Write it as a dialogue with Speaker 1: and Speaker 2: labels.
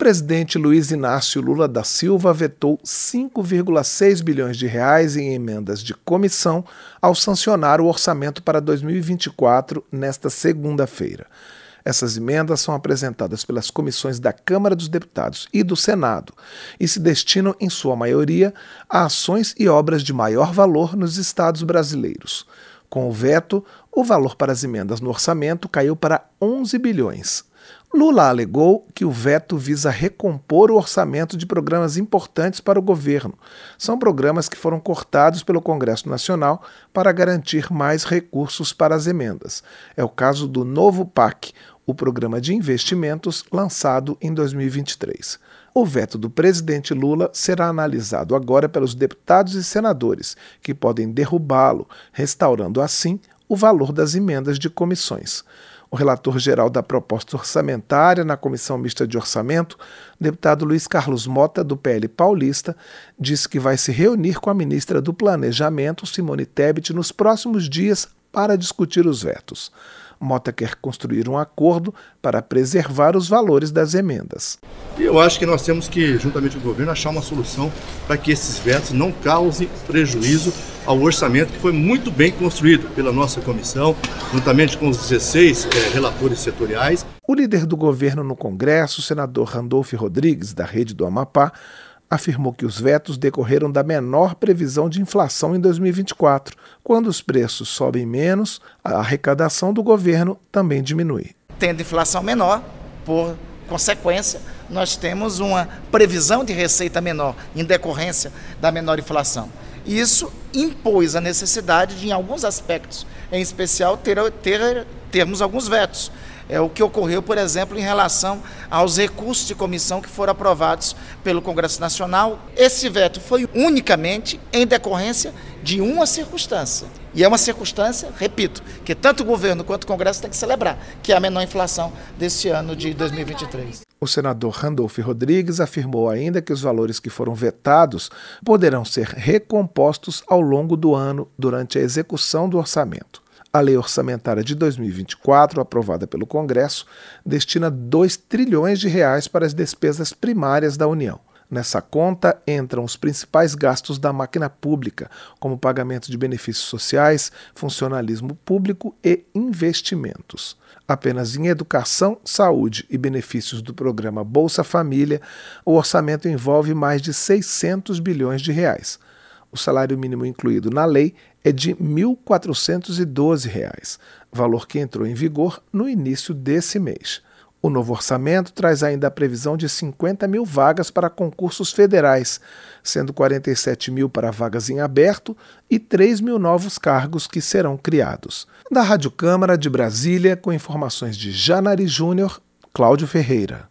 Speaker 1: presidente Luiz Inácio Lula da Silva vetou 5,6 bilhões de reais em emendas de comissão ao sancionar o orçamento para 2024 nesta segunda-feira. Essas emendas são apresentadas pelas comissões da Câmara dos Deputados e do Senado e se destinam, em sua maioria, a ações e obras de maior valor nos estados brasileiros. Com o veto, o valor para as emendas no orçamento caiu para 11 bilhões. Lula alegou que o veto visa recompor o orçamento de programas importantes para o governo. São programas que foram cortados pelo Congresso Nacional para garantir mais recursos para as emendas. É o caso do novo PAC, o programa de investimentos lançado em 2023. O veto do presidente Lula será analisado agora pelos deputados e senadores, que podem derrubá-lo, restaurando assim o valor das emendas de comissões. O relator geral da proposta orçamentária na Comissão Mista de Orçamento, deputado Luiz Carlos Mota, do PL Paulista, disse que vai se reunir com a ministra do Planejamento, Simone Tebet, nos próximos dias para discutir os vetos. Mota quer construir um acordo para preservar os valores das emendas.
Speaker 2: Eu acho que nós temos que, juntamente com o governo, achar uma solução para que esses vetos não causem prejuízo ao orçamento que foi muito bem construído pela nossa comissão, juntamente com os 16 é, relatores setoriais.
Speaker 1: O líder do governo no Congresso, o senador Randolph Rodrigues, da Rede do Amapá, afirmou que os vetos decorreram da menor previsão de inflação em 2024. Quando os preços sobem menos, a arrecadação do governo também diminui.
Speaker 3: Tendo inflação menor, por consequência, nós temos uma previsão de receita menor em decorrência da menor inflação. Isso impôs a necessidade de, em alguns aspectos, em especial, ter, ter, termos alguns vetos é o que ocorreu, por exemplo, em relação aos recursos de comissão que foram aprovados pelo Congresso Nacional. Esse veto foi unicamente em decorrência de uma circunstância. E é uma circunstância, repito, que tanto o governo quanto o Congresso têm que celebrar, que é a menor inflação deste ano de 2023.
Speaker 1: O senador Randolph Rodrigues afirmou ainda que os valores que foram vetados poderão ser recompostos ao longo do ano durante a execução do orçamento. A lei orçamentária de 2024, aprovada pelo Congresso, destina 2 trilhões de reais para as despesas primárias da União. Nessa conta entram os principais gastos da máquina pública, como pagamento de benefícios sociais, funcionalismo público e investimentos. Apenas em educação, saúde e benefícios do programa Bolsa Família, o orçamento envolve mais de 600 bilhões de reais. O salário mínimo incluído na lei é de R$ 1.412, valor que entrou em vigor no início desse mês. O novo orçamento traz ainda a previsão de 50 mil vagas para concursos federais, sendo 47 mil para vagas em aberto e 3 mil novos cargos que serão criados. Da Rádio Câmara de Brasília, com informações de Janari Júnior, Cláudio Ferreira.